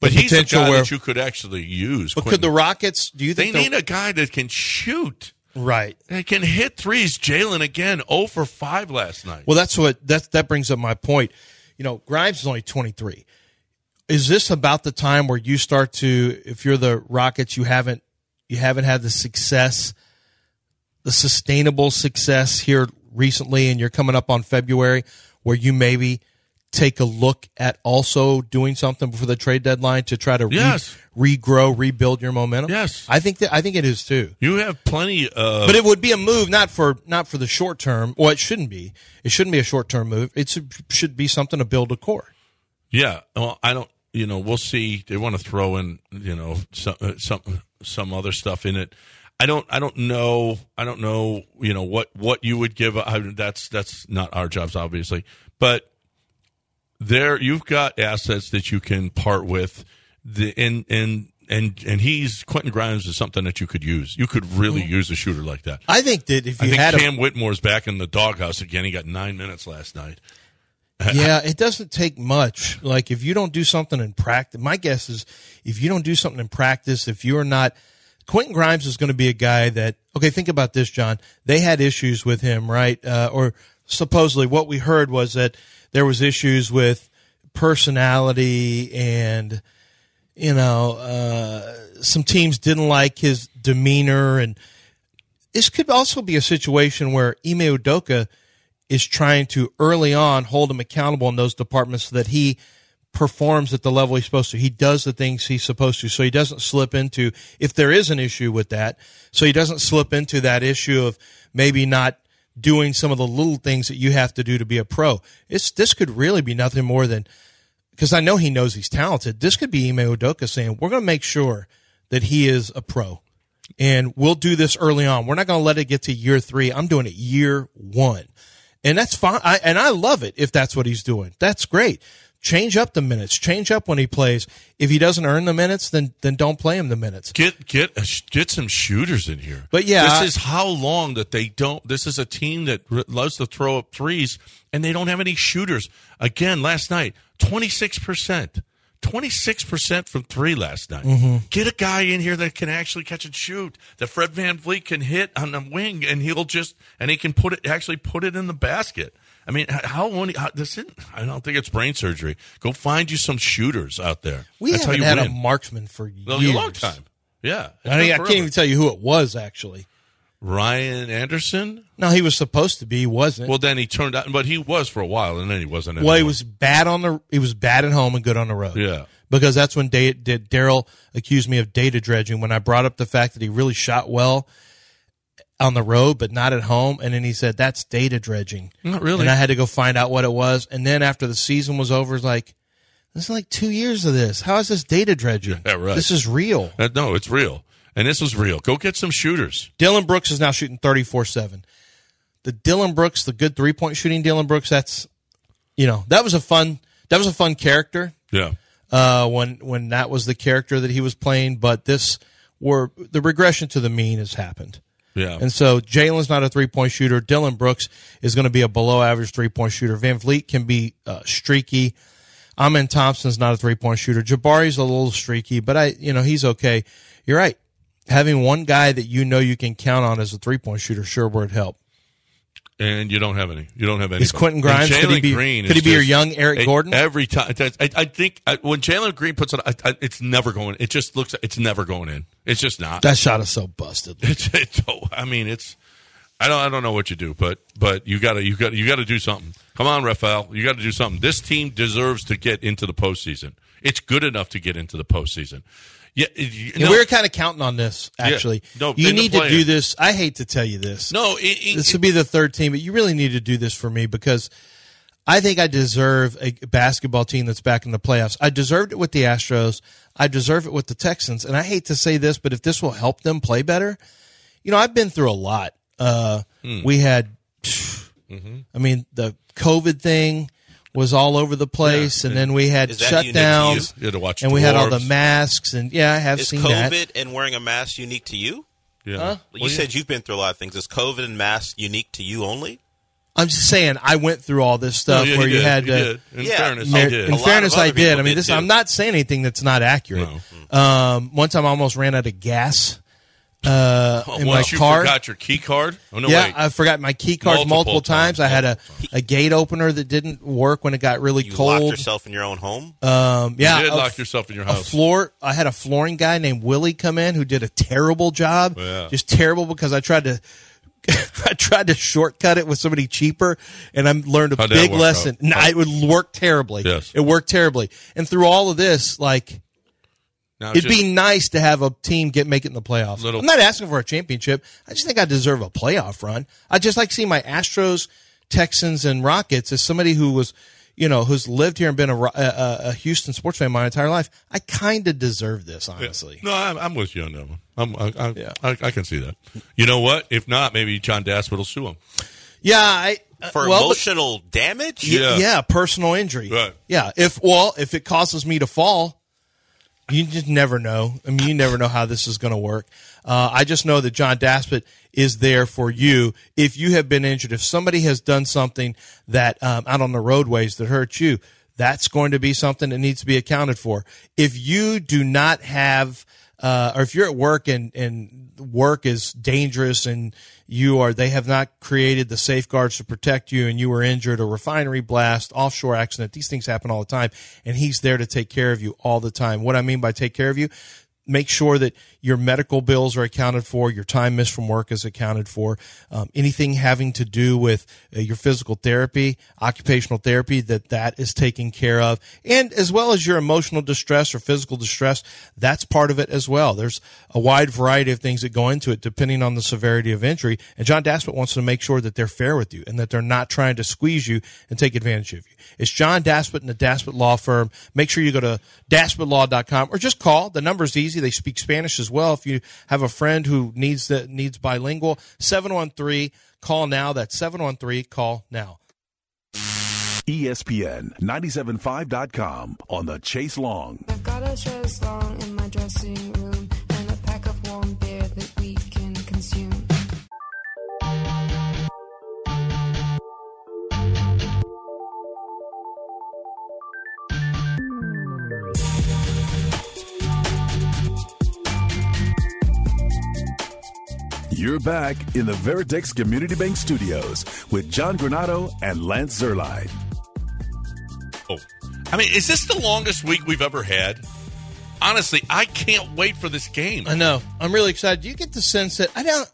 But he's a guy where, that you could actually use. But could the Rockets? Do you They think they'll- need a guy that can shoot. Right. They can hit threes. Jalen again, 0 for 5 last night. Well, that's what that that brings up my point. You know, Grimes is only 23. Is this about the time where you start to if you're the Rockets you haven't you haven't had the success the sustainable success here recently and you're coming up on February where you maybe take a look at also doing something before the trade deadline to try to re- Yes. regrow, rebuild your momentum? Yes. I think that I think it is too. You have plenty of. But it would be a move not for not for the short term. Well, it shouldn't be. It shouldn't be a short term move. It should, should be something to build a core. Yeah, well, I don't. You know, we'll see. They want to throw in, you know, some uh, some some other stuff in it. I don't. I don't know. I don't know. You know what what you would give. I, that's that's not our jobs, obviously. But there you've got assets that you can part with. The and and and and he's Quentin Grimes is something that you could use. You could really use a shooter like that. I think that if I you think had a Cam Whitmore's back in the doghouse again. He got nine minutes last night. yeah, it doesn't take much. Like if you don't do something in practice, my guess is if you don't do something in practice, if you're not, Quentin Grimes is going to be a guy that, okay, think about this, John. They had issues with him, right? Uh, or supposedly what we heard was that there was issues with personality and, you know, uh, some teams didn't like his demeanor and this could also be a situation where Ime Udoka is trying to early on hold him accountable in those departments so that he performs at the level he's supposed to. He does the things he's supposed to. So he doesn't slip into, if there is an issue with that, so he doesn't slip into that issue of maybe not doing some of the little things that you have to do to be a pro. It's, this could really be nothing more than, because I know he knows he's talented. This could be Ime Udoka saying, we're going to make sure that he is a pro. And we'll do this early on. We're not going to let it get to year three. I'm doing it year one. And that's fine. I, and I love it if that's what he's doing. That's great. Change up the minutes. Change up when he plays. If he doesn't earn the minutes, then then don't play him the minutes. Get get get some shooters in here. But yeah, this is how long that they don't. This is a team that loves to throw up threes, and they don't have any shooters. Again, last night, twenty six percent. 26% from three last night. Mhm. Get a guy in here that can actually catch and shoot. That Fred VanVleet can hit on the wing and he'll just, and he can put it, actually put it in the basket. I mean, how long, how, this isn't, I don't think it's brain surgery. Go find you some shooters out there. We That's how haven't you had win. a marksman for Well, a long time. Yeah. I, mean, I can't even tell you who it was actually. Ryan Anderson? No, he was supposed to be. He wasn't. Well, then he turned out, but he was for a while, and then he wasn't. Well, he was bad on the. He was bad at home and good on the road. Yeah. because that's when Daryl accused me of data dredging when I brought up the fact that he really shot well on the road but not at home, and then he said that's data dredging. Not really. And I had to go find out what it was, and then after the season was over, it's like. This is like two years of this. How is this data dredging? Yeah, right. This is real. Uh, no, it's real, and this was real. Go get some shooters. Dillon Brooks is now shooting 34 7. The Dillon Brooks, the good three point shooting Dillon Brooks, that's, you know, that was a fun, that was a fun character. Yeah. Uh, when, when that was the character that he was playing, but this were, the regression to the mean has happened. Yeah. And so Jalen's not a three point shooter. Dillon Brooks is going to be a below average three point shooter. VanVleet can be uh, streaky. Amen Thompson's not a three point shooter. Jabari's a little streaky, but I, you know, he's okay. You're right. Having one guy that you know you can count on as a three point shooter sure would help. And you don't have any. You don't have any. Is Quentin Grimes- could he be- could he be your young Eric Gordon? Every time, I, I think I, when Jalen Green puts it, I, I, it's never going. It just looks. It's never going in. It's just not. That shot is so busted. It's, it's I mean, it's. I don't. I don't know what you do, but but you got to you got you got to do something. Come on, Rafael, you got to do something. This team deserves to get into the postseason. It's good enough to get into the postseason. Yeah, you we were kind of counting on this, Yeah. actually. No, you need to do this. I hate to tell you this. No, it, it, this would be the third team, but you really need to do this for me because I think I deserve a basketball team that's back in the playoffs. I deserved it with the Astros. I deserve it with the Texans. And I hate to say this, but if this will help them play better, you know, I've been through a lot. Uh, Hmm. We had, Mm-hmm. I mean, the COVID thing was all over the place, and then we had Is to shutdowns, you? You had to watch and we had all the masks, and yeah, I have Is seen COVID that. and wearing a mask unique to you? Yeah. Huh? You said you've been through a lot of things. Is COVID and masks unique to you only? I'm just saying, I went through all this stuff No, yeah, where you you did. had to. did. In Yeah. fairness, Mer- you did. In fairness, I did. I mean, did this, I'm not saying anything that's not accurate. Um, one time, I almost ran out of gas uh, in my Once you car. forgot your key card. Oh no, yeah, wait. I forgot my key cards Multiple multiple, times. times, I had a, a gate opener that didn't work when it got really You cold. locked yourself in your own home? Um, yeah, you did a- lock yourself in your a house. floor. I had a flooring guy named Willie come in who did a terrible job. Yeah. Just terrible because I tried to. I tried to shortcut it with somebody cheaper, and I learned a How'd big lesson. out? No, it would work terribly. Yes. it worked terribly. And through all of this, like Now, it'd just- be nice to have a team get make it in the playoffs. Little- I'm not asking for a championship. I just think I deserve a playoff run. I just like seeing my Astros, Texans, and Rockets as somebody who was, you know, who's lived here and been a, a, a- a Houston sports fan my entire life. I kind of deserve this, honestly. No, I'm, I'm with you on that one. I'm, I, I, Yeah. I, I can see that. You know what? If not, maybe John Daspit will sue him. Yeah, I uh, for well, emotional damage. Y- yeah. personal injury. Right. Yeah. If well, if it causes me to fall, you just never know. I mean, you never know how this is going to work. Uh, I just know that John Daspit is there for you if you have been injured. If somebody has done something that um, out on the roadways that hurt you, that's going to be something that needs to be accounted for. If you do not have, uh, or if you're at work and and work is dangerous and you are they have not created the safeguards to protect you and you were injured a refinery blast offshore accident. These things happen all the time and he's there to take care of you all the time. What i mean by take care of you make sure that your medical bills are accounted for, your time missed from work is accounted for, um, anything having to do with uh, your physical therapy, occupational therapy, that that is taken care of, and as well as your emotional distress or physical distress, that's part of it as well. There's a wide variety of things that go into it depending on the severity of injury, and John Daspit wants to make sure that they're fair with you and that they're not trying to squeeze you and take advantage of you. It's John Daspit and the Daspit Law Firm. Make sure you go to daspitlaw.com or just call. The number's easy. They speak Spanish as well. If you have a friend who needs that needs bilingual, 713 call now. That's 713 call now. ESPN 975.com on the Chase Long. I've got a dress long in my dressing room You're back in the Veritex Community Bank Studios with John Granato and Lance Zierlein. Oh, I mean, is this the longest week we've ever had? Honestly, I can't wait for this game. I know. I'm really excited. Do you get the sense that I don't?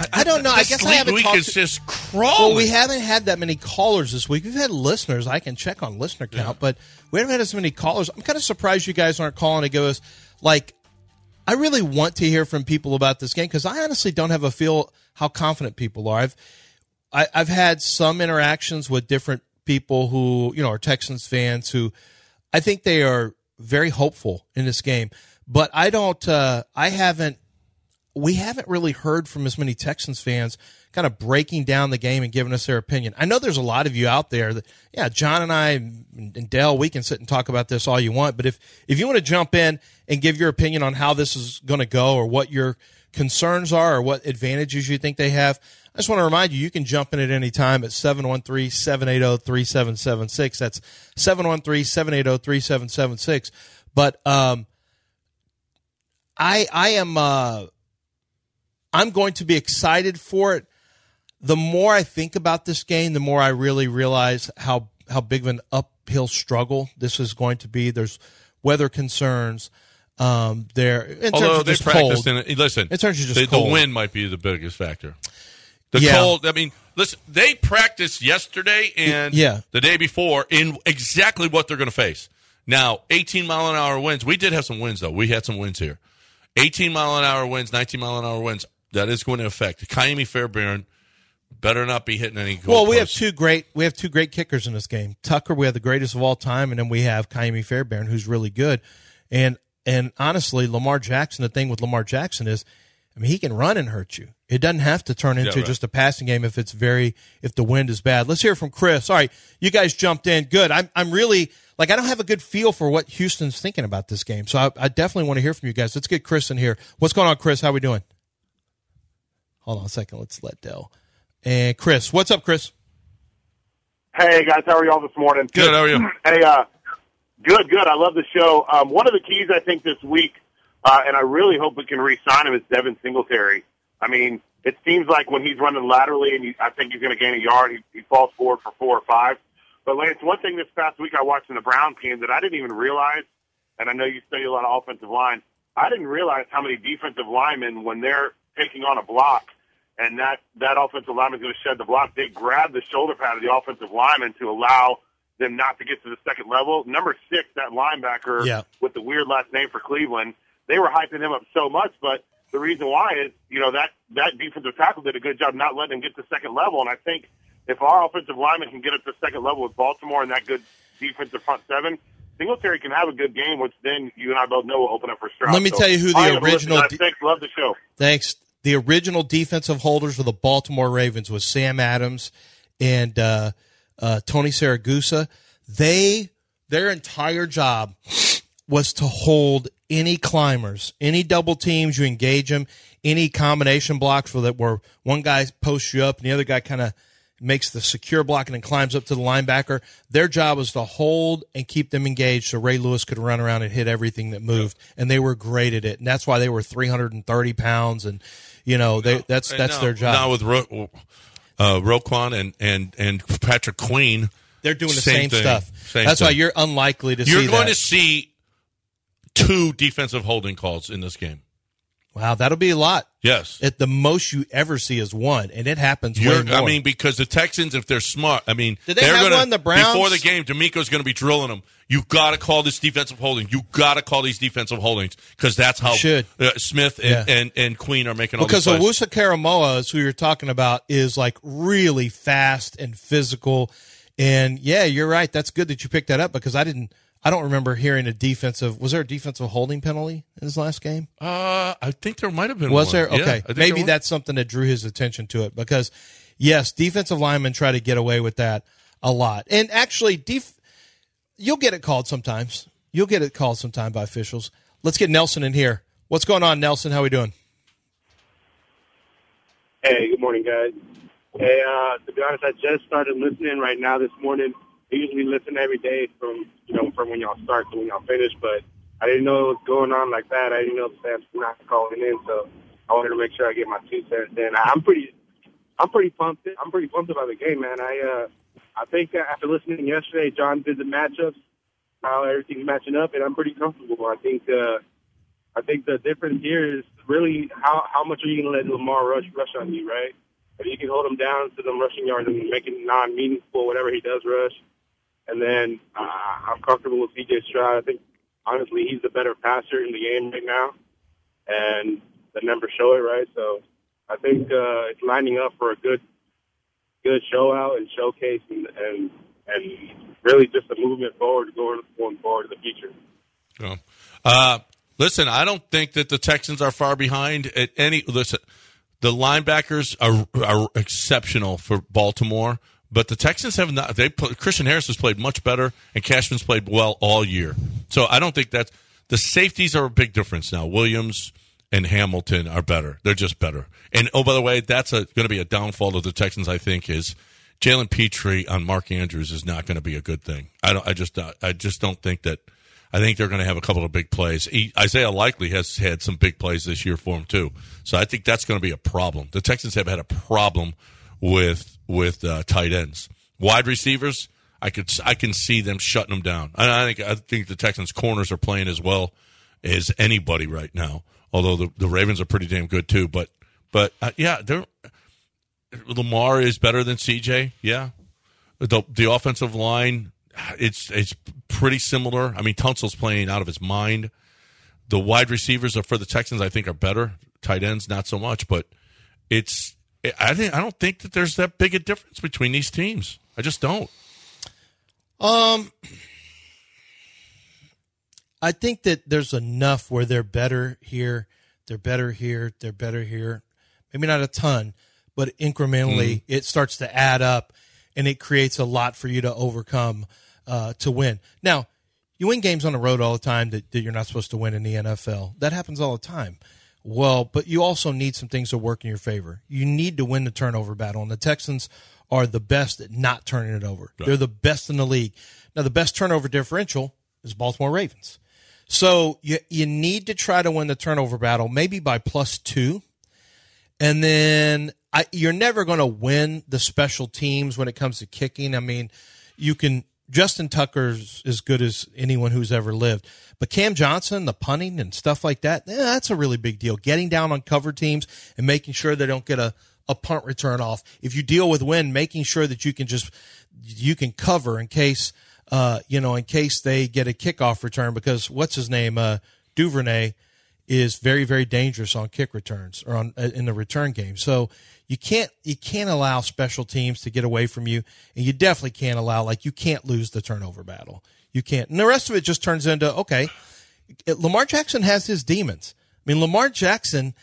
I, I don't know. I guess I league haven't week talked is to- just crawling. Well, we haven't had that many callers this week. We've had listeners. I can check on listener count, but we haven't had as many callers. I'm kind of surprised you guys aren't calling to give us like. I really want to hear from people about this game because I honestly don't have a feel how confident people are. I've I, I've had some interactions with different people who you know are Texans fans who I think they are very hopeful in this game, but I don't. Uh, I haven't. We haven't really heard from as many Texans fans kind of breaking down the game and giving us their opinion. I know there's a lot of you out there that, yeah, John and I and Dell, we can sit and talk about this all you want, but if if you want to jump in and give your opinion on how this is going to go or what your concerns are or what advantages you think they have, I just want to remind you, you can jump in at any time at 713-780-3776. That's 713-780-3776. But, um, I, I am, uh, I'm going to be excited for it. The more I think about this game, the more I really realize how, how big of an uphill struggle this is going to be. There's weather concerns. Um, there, in terms Although of they practiced cold. in it. Listen, in terms of just the, the wind might be the biggest factor. The Yeah. cold. I mean, listen, they practiced yesterday and Yeah. the day before in exactly what they're going to face. Now, 18 mile an hour winds. We did have some winds though. We had some winds here. 18 mile an hour winds, 19 mile an hour winds. That is going to affect Kaimi Fairbairn. Better not be hitting any. Well, we have two great we have two great kickers in this game. Tucker, we have the greatest of all time, and then we have Kaimi Fairbairn, who's really good. And and honestly, Lamar Jackson. The thing with Lamar Jackson is, I mean, he can run and hurt you. It doesn't have to turn into right. just a passing game if it's very if the wind is bad. Let's hear from Chris. All right, you guys jumped in. Good. I'm I'm really like I don't have a good feel for what Houston's thinking about this game, so I, I definitely want to hear from you guys. Let's get Chris in here. What's going on, Chris? How are we doing? Hold on a second. Let's let Dell. And Chris, what's up, Chris? Hey guys, how are y'all this morning? Good. How are you? Hey, uh, good, good. I love the show. Um, one of the keys I think this week, uh, and I really hope we can re-sign him, is Devin Singletary. I mean, it seems like when he's running laterally, and he, I think he's going to gain a yard, he, he falls forward for four or five. But Lance, one thing this past week I watched in the Browns game that I didn't even realize, and I know you study a lot of offensive line, I didn't realize how many defensive linemen when they're taking on a block and that that offensive lineman is going to shed the block, they grab the shoulder pad of the offensive lineman to allow them not to get to the second level. Number six, that linebacker Yeah. with the weird last name for Cleveland, they were hyping him up so much, but the reason why is, you know, that that defensive tackle did a good job not letting him get to second level, and I think if our offensive lineman can get up to second level with Baltimore and that good defensive front seven, Singletary can have a good game, which then you and I both know will open up for Stroud. Let me So, tell you who the original de- Thanks, love the show. Thanks. The original defensive holders of the Baltimore Ravens was Sam Adams and uh, uh, Tony Siragusa. They their entire job was to hold any climbers, any double teams you engage them, any combination blocks where that where one guy posts you up and the other guy kind of makes the secure block and then climbs up to the linebacker. Their job was to hold and keep them engaged so Ray Lewis could run around and hit everything that moved. And they were great at it. And that's why they were 330 pounds. And, you know, they, that's, that's now- their job. Now with Ro- uh, Roquan and, and, and Patrick Queen, They're doing the same, thing. stuff. Same that's why you're unlikely to see You're going that. to see two defensive holding calls in this game. Wow, that'll be a lot. Yes. At the most you ever see is one, and it happens You're, more. I mean, because the Texans, if they're smart, I mean, Did they they're have gonna, one, the Browns? Before the game, DeMeco's going to be drilling them. You got to call this defensive holding. You got to call these defensive holdings because that's how Should. Uh, Smith and, Yeah. and, and Queen are making all because. Owusu-Koramoah is who you're talking about is like really fast and physical, and yeah, you're right. That's good that you picked that up because I didn't. I don't remember hearing a defensive. Was there a defensive holding penalty in his last game? Uh, I think there might have been. Was one. there? Okay, I think maybe there that's something that drew his attention to it because, yes, defensive linemen try to get away with that a lot, and actually, def- you'll get it called sometimes. You'll get it called sometime by officials. Let's get Nelson in here. What's going on, Nelson? How are we doing? Hey, good morning, guys. Hey, uh, to be honest, I just started listening right now this morning. I usually listen every day from you know from when y'all start to when y'all finish, but I didn't know it was going on like that. I didn't know the staff's not calling in, so I wanted to make sure I get my two cents in. I'm pretty, I'm pretty pumped. I'm pretty pumped about the game, man. I, uh, I think after listening yesterday, John did the matchups, how everything's matching up, and I'm pretty comfortable. I think, uh, I think the difference here is really how how much are you going to let Lamar rush rush on you, right? If you can hold him down to them rushing yards and make it non meaningful, whatever he does rush, and then uh, I'm comfortable with CJ Stroud. I think honestly he's the better passer in the game right now, and the numbers show it, right? So I think uh, it's lining up for a good good show out and showcase and and, and really just a movement forward going going forward in the future. Yeah. Uh, listen, I don't think that the Texans are far behind at any. Listen, the linebackers are are exceptional for Baltimore, but the Texans have not. They put, Christian Harris has played much better, and Cashman's played well all year. So I don't think that's the safeties are a big difference now. Williams and Hamilton are better. They're just better. And oh, by the way, that's going to be a downfall of the Texans. I think is Jalen Pitre on Mark Andrews is not going to be a good thing. I don't. I just. I just don't think that. I think they're going to have a couple of big plays. He, Isaiah Likely has had some big plays this year for him too. So I think that's going to be a problem. The Texans have had a problem with with uh, tight ends, wide receivers. I could I can see them shutting them down. And I think I think the Texans corners are playing as well as anybody right now. Although the, the Ravens are pretty damn good too. But but uh, yeah, they're Lamar is better than CJ. Yeah, the the offensive line it's it's pretty similar. I mean, Tunsil's playing out of his mind. The wide receivers are for the Texans. I think are better. Tight ends not so much, but it's I think I don't think that there's that big a difference between these teams. I just don't. Um, I think that there's enough where they're better here, they're better here, they're better here. Maybe not a ton, but incrementally Mm-hmm. it starts to add up, and it creates a lot for you to overcome uh, to win. Now, you win games on the road all the time that, that you're not supposed to win in the NFL. That happens all the time. Well, but you also need some things to work in your favor. You need to win the turnover battle, and the Texans are the best at not turning it over. They're the best in the league. Now, the best turnover differential is Baltimore Ravens. So you you need to try to win the turnover battle, maybe by plus two, and then I, you're never going to win the special teams when it comes to kicking. I mean, you can. Justin Tucker's as good as anyone who's ever lived, but Cam Johnston, the punting and stuff like that, eh, that's a really big deal. Getting down on cover teams and making sure they don't get a a punt return off. If you deal with wind, making sure that you can just you can cover in case uh, you know in case they get a kickoff return because what's his name uh, Duvernay is very very dangerous on kick returns or on uh, in the return game. So you can't you can't allow special teams to get away from you, and you definitely can't allow like you can't lose the turnover battle. You can't, and the rest of it just turns into okay. Lamar Jackson has his demons. I mean, Lamar Jackson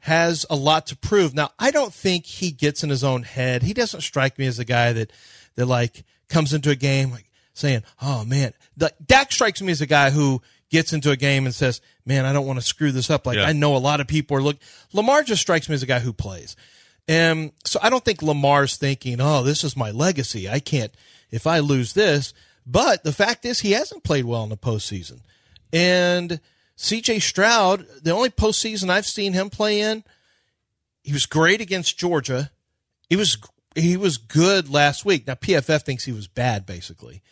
has a lot to prove. Now, I don't think he gets in his own head. He doesn't strike me as a guy that that like comes into a game like saying, "Oh man," Dak strikes me as a guy who gets into a game and says, "Man, I don't want to screw this up." Like Yeah. I know a lot of people are look. Lamar just strikes me as a guy who plays, and so I don't think Lamar's thinking, "Oh, this is my legacy. I can't if I lose this." But the fact is, he hasn't played well in the postseason, and C.J. Stroud, the only postseason I've seen him play in, he was great against Georgia. He was he was good last week. Now PFF thinks he was bad, basically,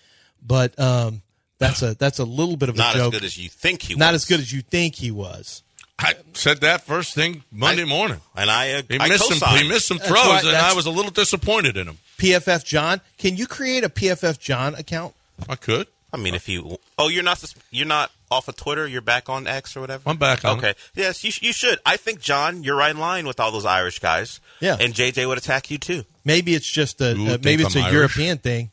but um, that's a that's a little bit of a Not as good as you think he was. Not was. as good as you think he was. I said that first thing Monday morning, and I uh, he I missed some co-signed. he missed some throws, right, and I was a little disappointed in him. PFF John, can you create a PFF John account? I could. I mean, if you oh, you're not you're not off of Twitter. You're back on X or whatever. I'm back on Okay. it. Yes, you, you should. I think John, you're right in line with all those Irish guys. Yeah. And JJ would attack you too. Maybe it's just a Ooh, uh, maybe it's I'm a Irish? European thing.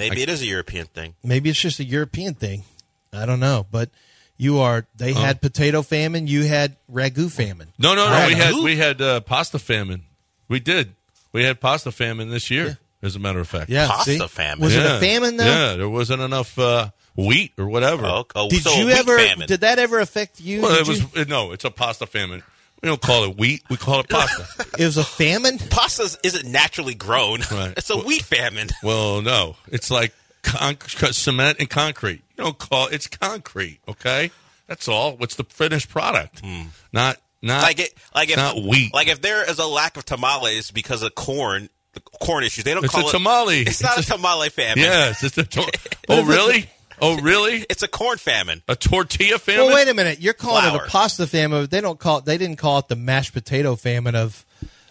Maybe it is a European thing. Maybe it's just a European thing. I don't know, but you are. They Oh. had potato famine. You had ragu famine. No, no, no. I we had we had uh, pasta famine. We did. We had pasta famine this year. As a matter of fact, Yeah, Pasta see? famine. Was it a famine though? Yeah, there wasn't enough uh, wheat or whatever. Oh, oh, Did so you wheat ever? famine. Did that ever affect you? Well, Did it was you- no. It's a pasta famine. We don't call it wheat. We call it pasta. It was a famine. Pasta isn't naturally grown. Right. It's a wheat famine. well, no. It's like con- cement and concrete. You don't call it's concrete. Okay, that's all. What's the finished product? Hmm. Not not like it, like if not wheat. Like if there is a lack of tamales because of corn, the corn issues. They don't It's call a it tamale. It's not a tamale famine. yes. It's a tor- oh really? Oh really? It's a corn famine. A tortilla famine? Well, wait a minute. You're calling it a pasta famine. They don't call it. They didn't call it the mashed potato famine of,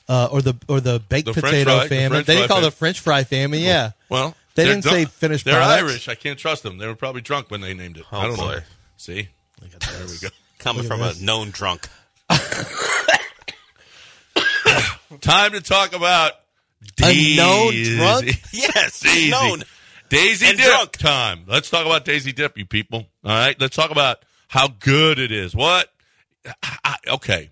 uh, or the or the baked The potato fry- famine. French they didn't call it the. French fry famine. Yeah. Well, They didn't say finished They're products. Irish. I can't trust them. They were probably drunk when they named it. I Oh, don't know. boy. See, there we go. Coming Look at from a known drunk. Time to talk about A known drunk? Yes, Daisy. known. Daisy And Dip drunk. time. Let's talk about Daisy Dip, you people. All right, let's talk about how good it is. What? I, okay.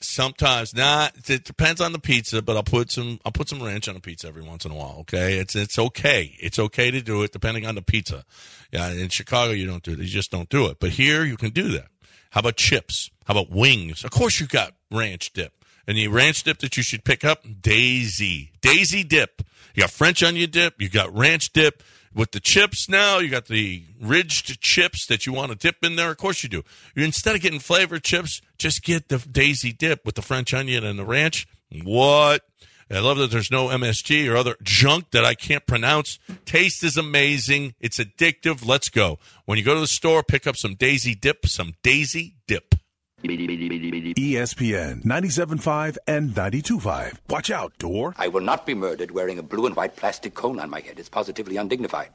Sometimes not. It depends on the pizza, but I'll put some. I'll put some ranch on a pizza every once in a while. Okay, it's it's okay. It's okay to do it depending on the pizza. Yeah, in Chicago you don't do it. You just don't do it. But here you can do that. How about chips? How about wings? Of course you got ranch dip. And the ranch dip that you should pick up, Daisy. Daisy dip. You got French onion dip. You got ranch dip. With the chips now, you got the ridged chips that you want to dip in there. Of course you do. Instead of getting flavored chips, just get the Daisy dip with the French onion and the ranch. What? I love that there's no MSG or other junk that I can't pronounce. Taste is amazing. It's addictive. Let's go. When you go to the store, pick up some Daisy dip, some Daisy dip. ESPN 97.5 and 92.5. Watch out, door. I will not be murdered wearing a blue and white plastic cone on my head. It's positively undignified.